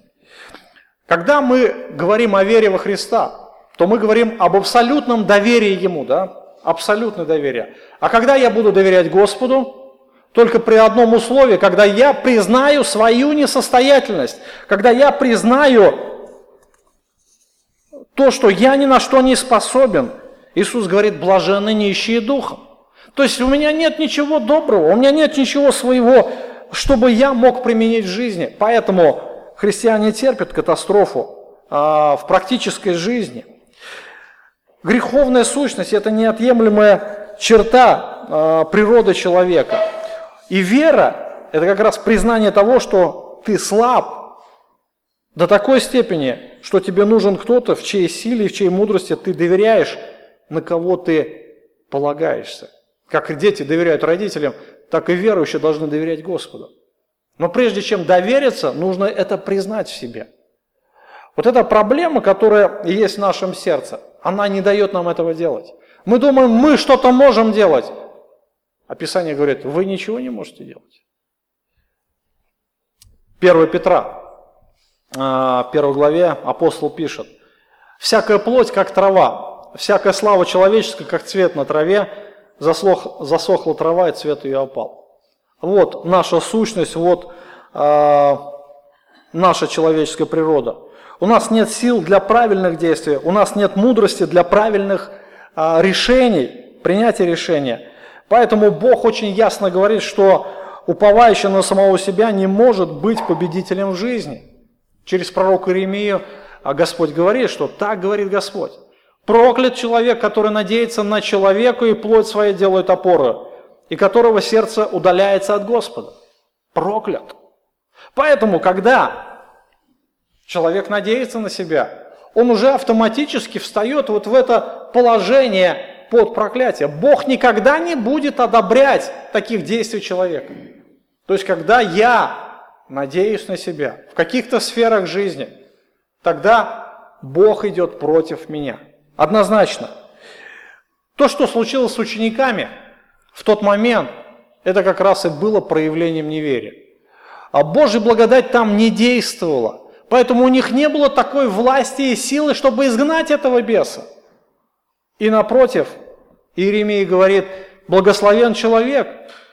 Когда мы говорим о вере во Христа, то мы говорим об абсолютном доверии Ему, да? Абсолютное доверие. А когда я буду доверять Господу, только при одном условии, когда я признаю свою несостоятельность, когда я признаю то, что я ни на что не способен. Иисус говорит, блаженны нищие духом. То есть у меня нет ничего доброго, у меня нет ничего своего, чтобы я мог применить в жизни. Поэтому христиане терпят катастрофу а, в практической жизни. Греховная сущность – это неотъемлемая черта а, природы человека – и вера – это как раз признание того, что ты слаб до такой степени, что тебе нужен кто-то, в чьей силе, в чьей мудрости ты доверяешь, на кого ты полагаешься. Как дети доверяют родителям, так и верующие должны доверять Господу. Но прежде чем довериться, нужно это признать в себе. Вот эта проблема, которая есть в нашем сердце, она не дает нам этого делать. Мы думаем, мы что-то можем делать, а Писание говорит, вы ничего не можете делать. 1 Петра, а, в первой главе апостол пишет, «Всякая плоть, как трава, всякая слава человеческая, как цвет на траве, заслох, засохла трава, и цвет ее опал». Вот наша сущность, вот э, наша человеческая природа. У нас нет сил для правильных действий, у нас нет мудрости для правильных а, решений, принятия решения. Поэтому Бог очень ясно говорит, что уповающий на самого себя не может быть победителем в жизни. Через пророка Иеремию а Господь говорит, что так говорит Господь. Проклят человек, который надеется на человека и плоть своя делает опору, и которого сердце удаляется от Господа. Проклят. Поэтому, когда человек надеется на себя, он уже автоматически встает вот в это положение под проклятие. Бог никогда не будет одобрять таких действий человека. То есть, когда я надеюсь на себя в каких-то сферах жизни, тогда Бог идет против меня. Однозначно. То, что случилось с учениками в тот момент, это как раз и было проявлением неверия. А Божья благодать там не действовала. Поэтому у них не было такой власти и силы, чтобы изгнать этого беса. И напротив, Иеремия говорит, благословен человек,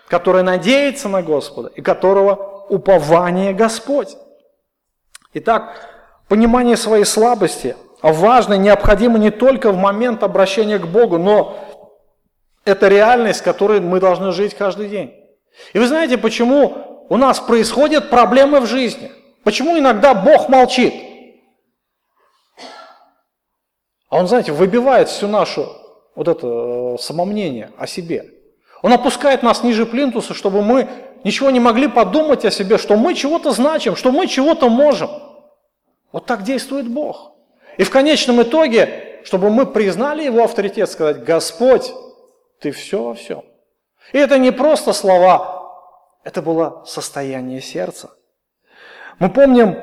который надеется на Господа и которого упование Господь. Итак, понимание своей слабости важно и необходимо не только в момент обращения к Богу, но это реальность, которой мы должны жить каждый день. И вы знаете, почему у нас происходят проблемы в жизни? Почему иногда Бог молчит? А он, знаете, выбивает всю нашу вот это э, самомнение о себе. Он опускает нас ниже плинтуса, чтобы мы ничего не могли подумать о себе, что мы чего-то значим, что мы чего-то можем. Вот так действует Бог. И в конечном итоге, чтобы мы признали Его авторитет, сказать, Господь, Ты все во всем. И это не просто слова, это было состояние сердца. Мы помним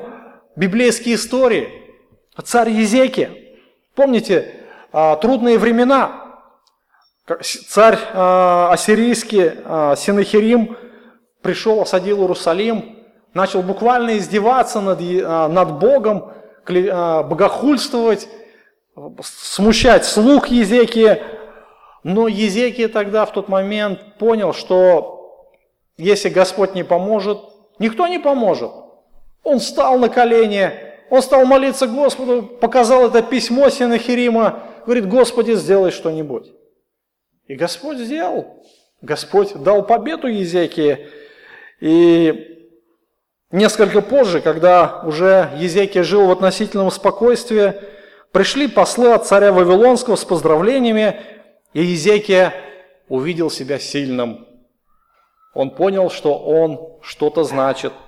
библейские истории. Царь Езеки. Помните, а, трудные времена. Царь а, ассирийский а, Синахирим пришел, осадил Иерусалим, начал буквально издеваться над, над Богом, богохульствовать, смущать слух Езекия. Но Езекия тогда в тот момент понял, что если Господь не поможет, никто не поможет. Он встал на колени, он стал молиться Господу, показал это письмо Синахирима, говорит, Господи, сделай что-нибудь. И Господь сделал. Господь дал победу Езекии. И несколько позже, когда уже Езекия жил в относительном спокойствии, пришли послы от царя Вавилонского с поздравлениями, и Езекия увидел себя сильным. Он понял, что он что-то значит –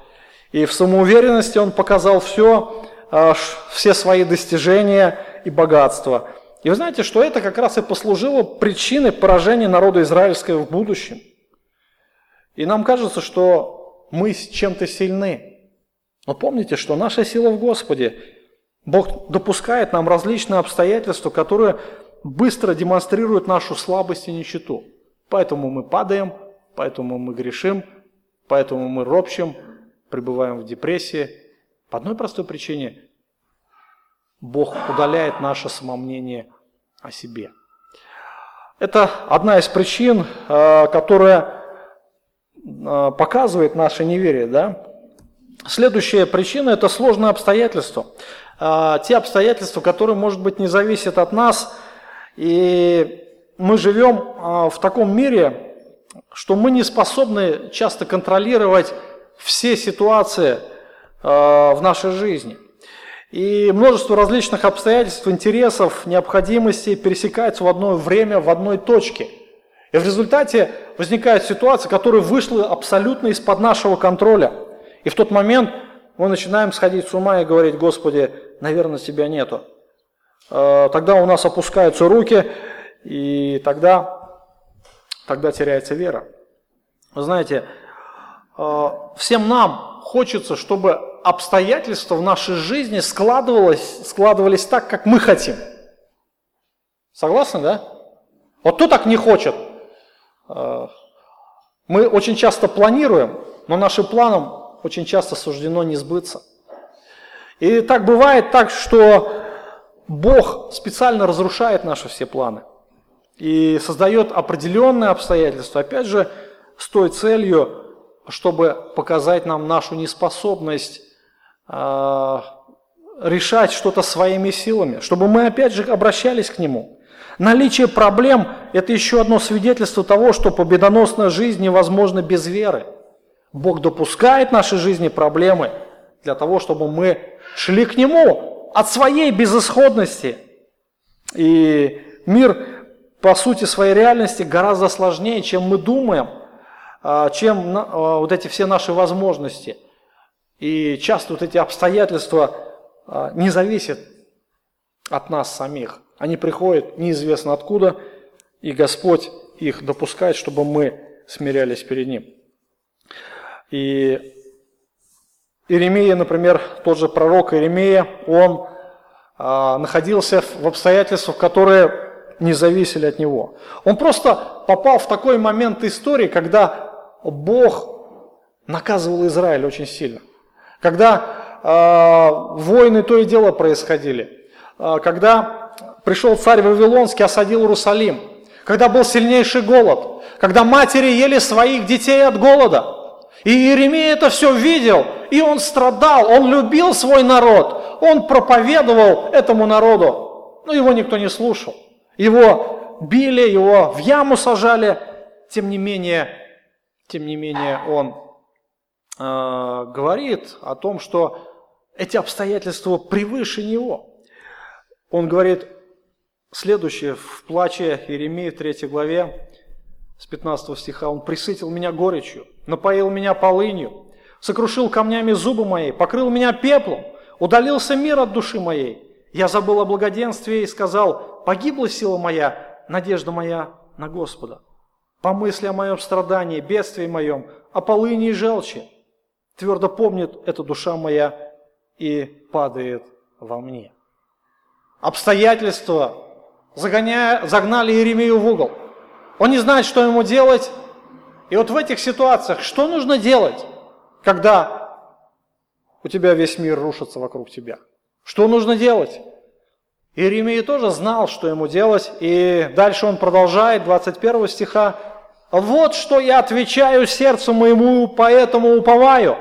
и в самоуверенности он показал все, а, все свои достижения и богатства. И вы знаете, что это как раз и послужило причиной поражения народа израильского в будущем. И нам кажется, что мы с чем-то сильны. Но помните, что наша сила в Господе. Бог допускает нам различные обстоятельства, которые быстро демонстрируют нашу слабость и нищету. Поэтому мы падаем, поэтому мы грешим, поэтому мы ропщим, пребываем в депрессии по одной простой причине. Бог удаляет наше самомнение о себе. Это одна из причин, э, которая э, показывает наше неверие. Да? Следующая причина – это сложные обстоятельства. Э, те обстоятельства, которые, может быть, не зависят от нас. И мы живем в таком мире, что мы не способны часто контролировать все ситуации э, в нашей жизни. И множество различных обстоятельств, интересов, необходимостей пересекаются в одно время, в одной точке. И в результате возникает ситуация, которая вышла абсолютно из-под нашего контроля. И в тот момент мы начинаем сходить с ума и говорить, Господи, наверное, Тебя нету. Э, тогда у нас опускаются руки, и тогда, тогда теряется вера. Вы знаете, всем нам хочется, чтобы обстоятельства в нашей жизни складывались, складывались так, как мы хотим. Согласны, да? Вот кто так не хочет? Э, мы очень часто планируем, но нашим планам очень часто суждено не сбыться. И так бывает так, что Бог специально разрушает наши все планы и создает определенные обстоятельства, опять же, с той целью, чтобы показать нам нашу неспособность э, решать что-то своими силами, чтобы мы опять же обращались к Нему. Наличие проблем – это еще одно свидетельство того, что победоносная жизнь невозможна без веры. Бог допускает в нашей жизни проблемы для того, чтобы мы шли к Нему от своей безысходности. И мир, по сути своей реальности, гораздо сложнее, чем мы думаем, чем а, вот эти все наши возможности. И часто вот эти обстоятельства а, не зависят от нас самих. Они приходят неизвестно откуда, и Господь их допускает, чтобы мы смирялись перед Ним. И Иеремия, например, тот же пророк Иеремия, он а, находился в обстоятельствах, которые не зависели от него. Он просто попал в такой момент истории, когда Бог наказывал Израиль очень сильно. Когда э, войны то и дело происходили. Э, когда пришел царь Вавилонский, осадил Иерусалим. Когда был сильнейший голод. Когда матери ели своих детей от голода. И Иеремия это все видел, и он страдал, он любил свой народ, он проповедовал этому народу, но его никто не слушал. Его били, его в яму сажали, тем не менее, тем не менее он э, говорит о том, что эти обстоятельства превыше него. Он говорит следующее в плаче Иеремии 3 главе, с 15 стиха, «Он присытил меня горечью, напоил меня полынью, сокрушил камнями зубы мои, покрыл меня пеплом, удалился мир от души моей. Я забыл о благоденствии и сказал, погибла сила моя, надежда моя на Господа. Помысли о моем страдании, бедствии моем, о полыни и желчи. Твердо помнит эта душа моя и падает во мне. Обстоятельства загоняя, загнали Иеремию в угол – он не знает, что ему делать. И вот в этих ситуациях что нужно делать, когда у тебя весь мир рушится вокруг тебя? Что нужно делать? Иеремия тоже знал, что ему делать, и дальше он продолжает, 21 стиха. «Вот что я отвечаю сердцу моему, поэтому уповаю.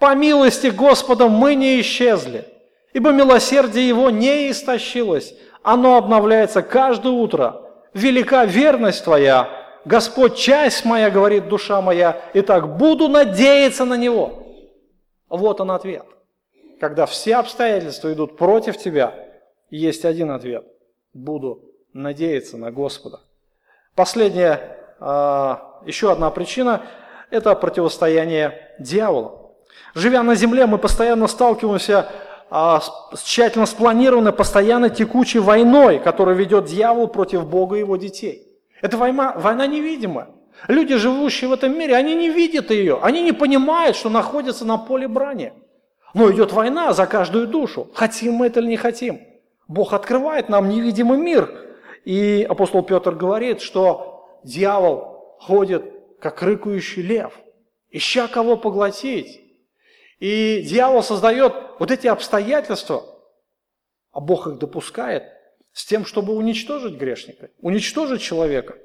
По милости Господа мы не исчезли, ибо милосердие Его не истощилось, оно обновляется каждое утро велика верность Твоя, Господь, часть моя, говорит душа моя, и так буду надеяться на Него. Вот он ответ. Когда все обстоятельства идут против тебя, есть один ответ. Буду надеяться на Господа. Последняя, а, еще одна причина – это противостояние дьявола. Живя на земле, мы постоянно сталкиваемся а, с тщательно спланированной, постоянно текучей войной, которую ведет дьявол против Бога и его детей. Это война, война невидимая. Люди, живущие в этом мире, они не видят ее, они не понимают, что находятся на поле брани. Но идет война за каждую душу, хотим мы это или не хотим. Бог открывает нам невидимый мир. И апостол Петр говорит, что дьявол ходит, как рыкающий лев, ища кого поглотить. И дьявол создает вот эти обстоятельства, а Бог их допускает с тем, чтобы уничтожить грешника, уничтожить человека.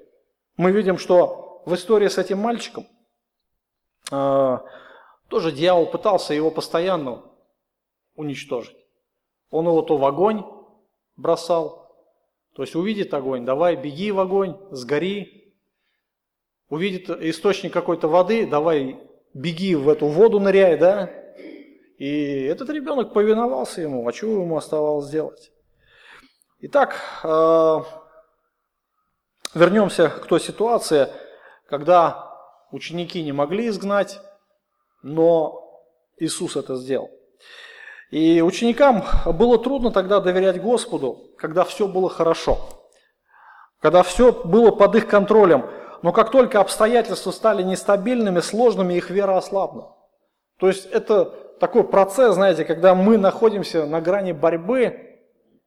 Мы видим, что в истории с этим мальчиком э, тоже дьявол пытался его постоянно уничтожить. Он его то в огонь бросал, то есть увидит огонь, давай беги в огонь, сгори. Увидит источник какой-то воды, давай беги в эту воду ныряй, да, и этот ребенок повиновался ему, а чего ему оставалось делать? Итак, э, вернемся к той ситуации, когда ученики не могли изгнать, но Иисус это сделал. И ученикам было трудно тогда доверять Господу, когда все было хорошо, когда все было под их контролем. Но как только обстоятельства стали нестабильными, сложными, их вера ослабла. То есть это такой процесс, знаете, когда мы находимся на грани борьбы,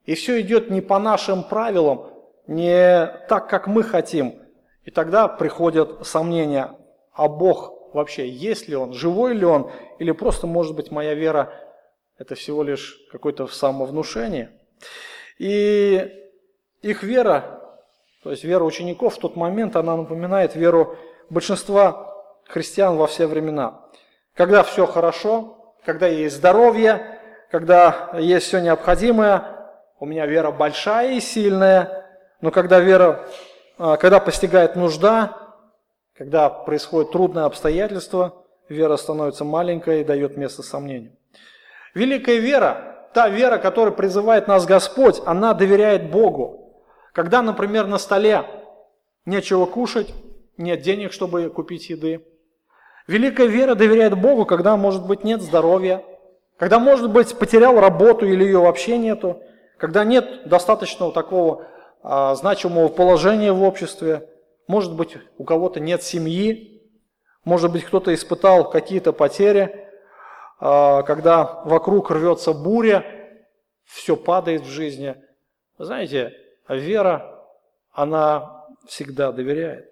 и все идет не по нашим правилам, не так, как мы хотим. И тогда приходят сомнения, а Бог вообще, есть ли Он, живой ли Он, или просто, может быть, моя вера – это всего лишь какое-то самовнушение. И их вера, то есть вера учеников в тот момент, она напоминает веру большинства христиан во все времена. Когда все хорошо, когда есть здоровье, когда есть все необходимое, у меня вера большая и сильная, но когда вера, а, когда постигает нужда, когда происходит трудное обстоятельство, вера становится маленькой и дает место сомнению. Великая вера, та вера, которая призывает нас Господь, она доверяет Богу. Когда, например, на столе нечего кушать, нет денег, чтобы купить еды. Великая вера доверяет Богу, когда, может быть, нет здоровья, когда, может быть, потерял работу или ее вообще нету, когда нет достаточного такого а, значимого положения в обществе, может быть, у кого-то нет семьи, может быть, кто-то испытал какие-то потери, когда вокруг рвется буря, все падает в жизни. Вы знаете, вера, она всегда доверяет.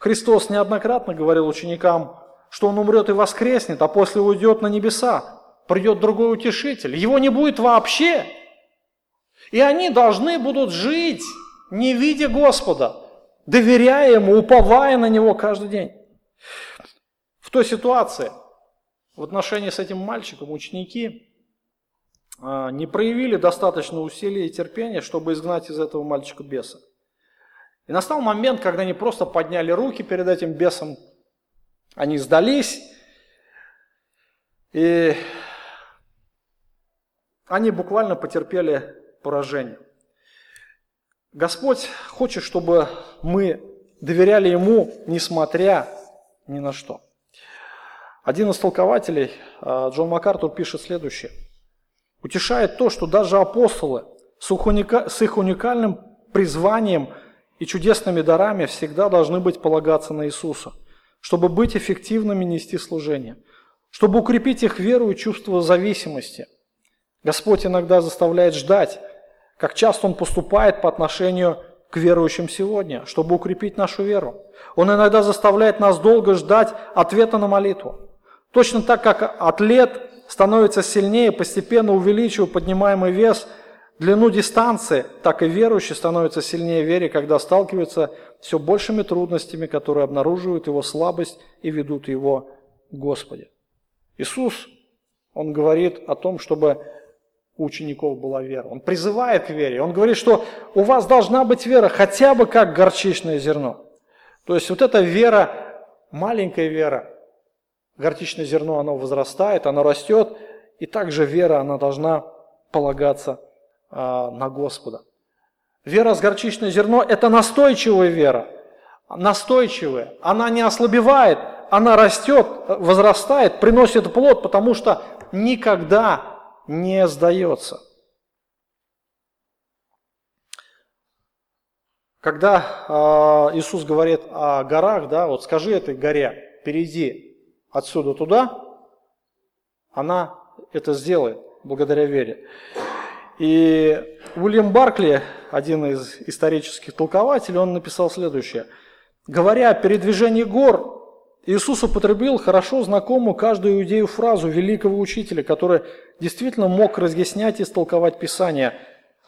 Христос неоднократно говорил ученикам, что Он умрет и воскреснет, а после уйдет на небеса, придет другой утешитель. Его не будет вообще. И они должны будут жить, не видя Господа, доверяя Ему, уповая на Него каждый день. В той ситуации, в отношении с этим мальчиком, ученики а, не проявили достаточно усилий и терпения, чтобы изгнать из этого мальчика беса. И настал момент, когда они просто подняли руки перед этим бесом, они сдались, и они буквально потерпели поражение. Господь хочет, чтобы мы доверяли Ему, несмотря ни на что. Один из толкователей, а, Джон МакАртур, пишет следующее. Утешает то, что даже апостолы с их уникальным призванием и чудесными дарами всегда должны быть полагаться на Иисуса, чтобы быть эффективными нести служение, чтобы укрепить их веру и чувство зависимости – Господь иногда заставляет ждать, как часто Он поступает по отношению к верующим сегодня, чтобы укрепить нашу веру. Он иногда заставляет нас долго ждать ответа на молитву. Точно так, как атлет становится сильнее, постепенно увеличивая поднимаемый вес, длину дистанции, так и верующий становится сильнее вере, когда сталкивается все большими трудностями, которые обнаруживают его слабость и ведут его к Господи. Иисус, Он говорит о том, чтобы у учеников была вера. Он призывает к вере. Он говорит, что у вас должна быть вера хотя бы как горчичное зерно. То есть вот эта вера, маленькая вера, горчичное зерно, оно возрастает, оно растет, и также вера, она должна полагаться а, на Господа. Вера с горчичное зерно – это настойчивая вера, настойчивая. Она не ослабевает, она растет, возрастает, приносит плод, потому что никогда не сдается. Когда э, Иисус говорит о горах, да, вот скажи этой горе, перейди отсюда туда, она это сделает благодаря вере. И Уильям Баркли, один из исторических толкователей, он написал следующее. Говоря о передвижении гор, Иисус употребил хорошо знакомую каждую иудею фразу великого учителя, который действительно мог разъяснять и истолковать Писание,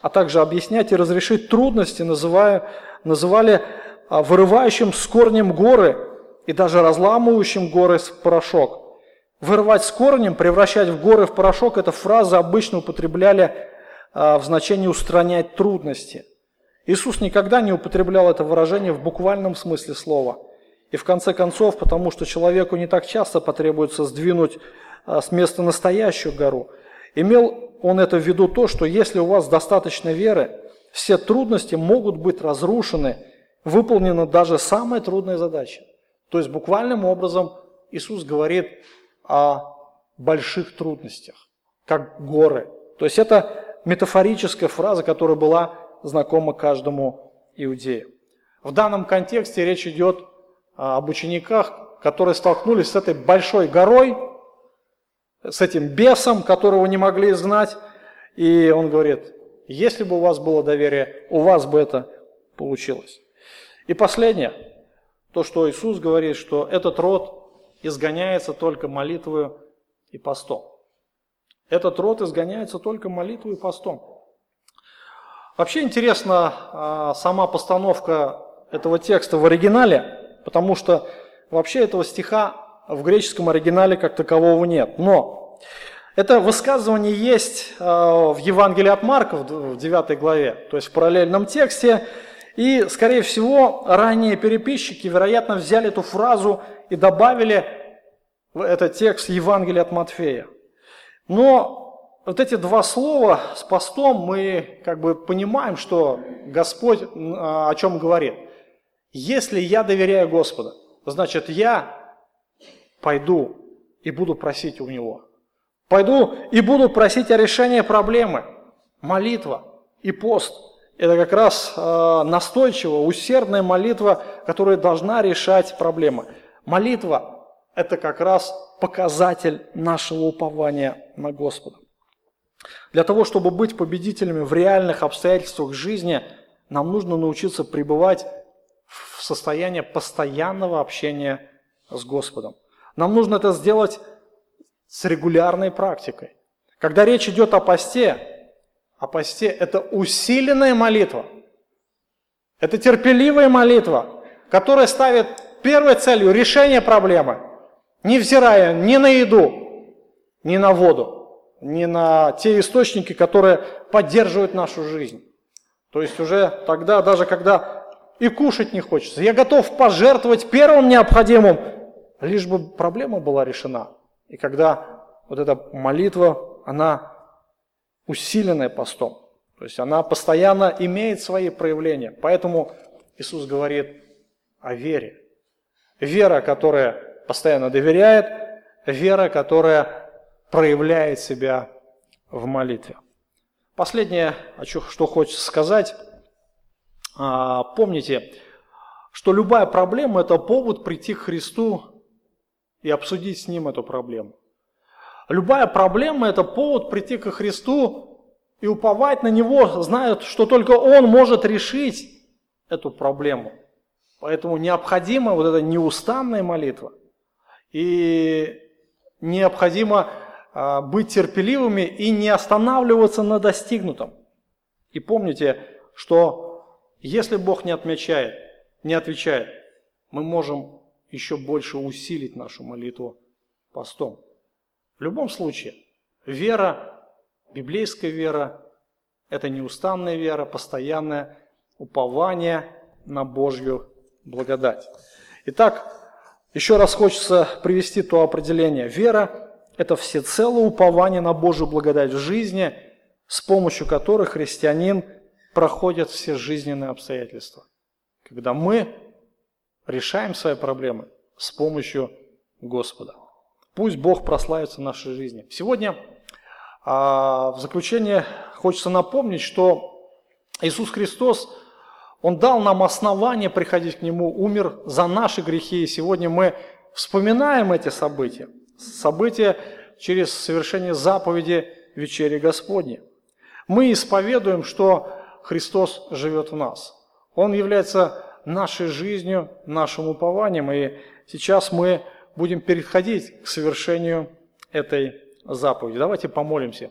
а также объяснять и разрешить трудности, называя, называли а, вырывающим с корнем горы и даже разламывающим горы в порошок. Вырывать с корнем, превращать в горы в порошок – эта фраза обычно употребляли а, в значении устранять трудности. Иисус никогда не употреблял это выражение в буквальном смысле слова – и в конце концов, потому что человеку не так часто потребуется сдвинуть а, с места настоящую гору, имел он это в виду то, что если у вас достаточно веры, все трудности могут быть разрушены, выполнена даже самая трудная задача. То есть буквальным образом Иисус говорит о больших трудностях, как горы. То есть это метафорическая фраза, которая была знакома каждому иудею. В данном контексте речь идет а, об учениках, которые столкнулись с этой большой горой, с этим бесом, которого не могли знать. И он говорит, если бы у вас было доверие, у вас бы это получилось. И последнее, то, что Иисус говорит, что этот род изгоняется только молитвою и постом. Этот род изгоняется только молитвой и постом. Вообще интересна а, сама постановка этого текста в оригинале потому что вообще этого стиха в греческом оригинале как такового нет. Но Это высказывание есть э, в Евангелии от Марка в 9 главе, то есть в параллельном тексте. И, скорее всего, ранние переписчики, вероятно, взяли эту фразу и добавили в этот текст Евангелия от Матфея. Но вот эти два слова с постом мы как бы понимаем, что Господь о чем говорит. Если я доверяю Господу, значит я пойду и буду просить у Него. Пойду и буду просить о решении проблемы. Молитва и пост – это как раз э, настойчивая, усердная молитва, которая должна решать проблемы. Молитва – это как раз показатель нашего упования на Господа. Для того, чтобы быть победителями в реальных обстоятельствах жизни, нам нужно научиться пребывать в состоянии постоянного общения с Господом. Нам нужно это сделать с регулярной практикой. Когда речь идет о посте, о посте это усиленная молитва. Это терпеливая молитва, которая ставит первой целью решение проблемы, невзирая ни на еду, ни на воду, ни на те источники, которые поддерживают нашу жизнь. То есть уже тогда, даже когда и кушать не хочется, я готов пожертвовать первым необходимым, лишь бы проблема была решена. И когда вот эта молитва, она усиленная постом, то есть она постоянно имеет свои проявления. Поэтому Иисус говорит о вере. Вера, которая постоянно доверяет, вера, которая проявляет себя в молитве. Последнее, что хочется сказать, а, помните, что любая проблема – это повод прийти к Христу и обсудить с Ним эту проблему. Любая проблема – это повод прийти ко Христу и уповать на Него, зная, что только Он может решить эту проблему. Поэтому необходима вот эта неустанная молитва. И необходимо а, быть терпеливыми и не останавливаться на достигнутом. И помните, что если Бог не отмечает, не отвечает, мы можем еще больше усилить нашу молитву постом. В любом случае, вера, библейская вера, это неустанная вера, постоянное упование на Божью благодать. Итак, еще раз хочется привести то определение. Вера – это всецелое упование на Божью благодать в жизни, с помощью которой христианин проходит все жизненные обстоятельства. Когда мы решаем свои проблемы с помощью Господа. Пусть Бог прославится в нашей жизни. Сегодня а, в заключение хочется напомнить, что Иисус Христос, Он дал нам основание приходить к Нему, умер за наши грехи, и сегодня мы вспоминаем эти события. События через совершение заповеди вечери Господней. Мы исповедуем, что Христос живет в нас. Он является нашей жизнью, нашим упованием. И сейчас мы будем переходить к совершению этой заповеди. Давайте помолимся.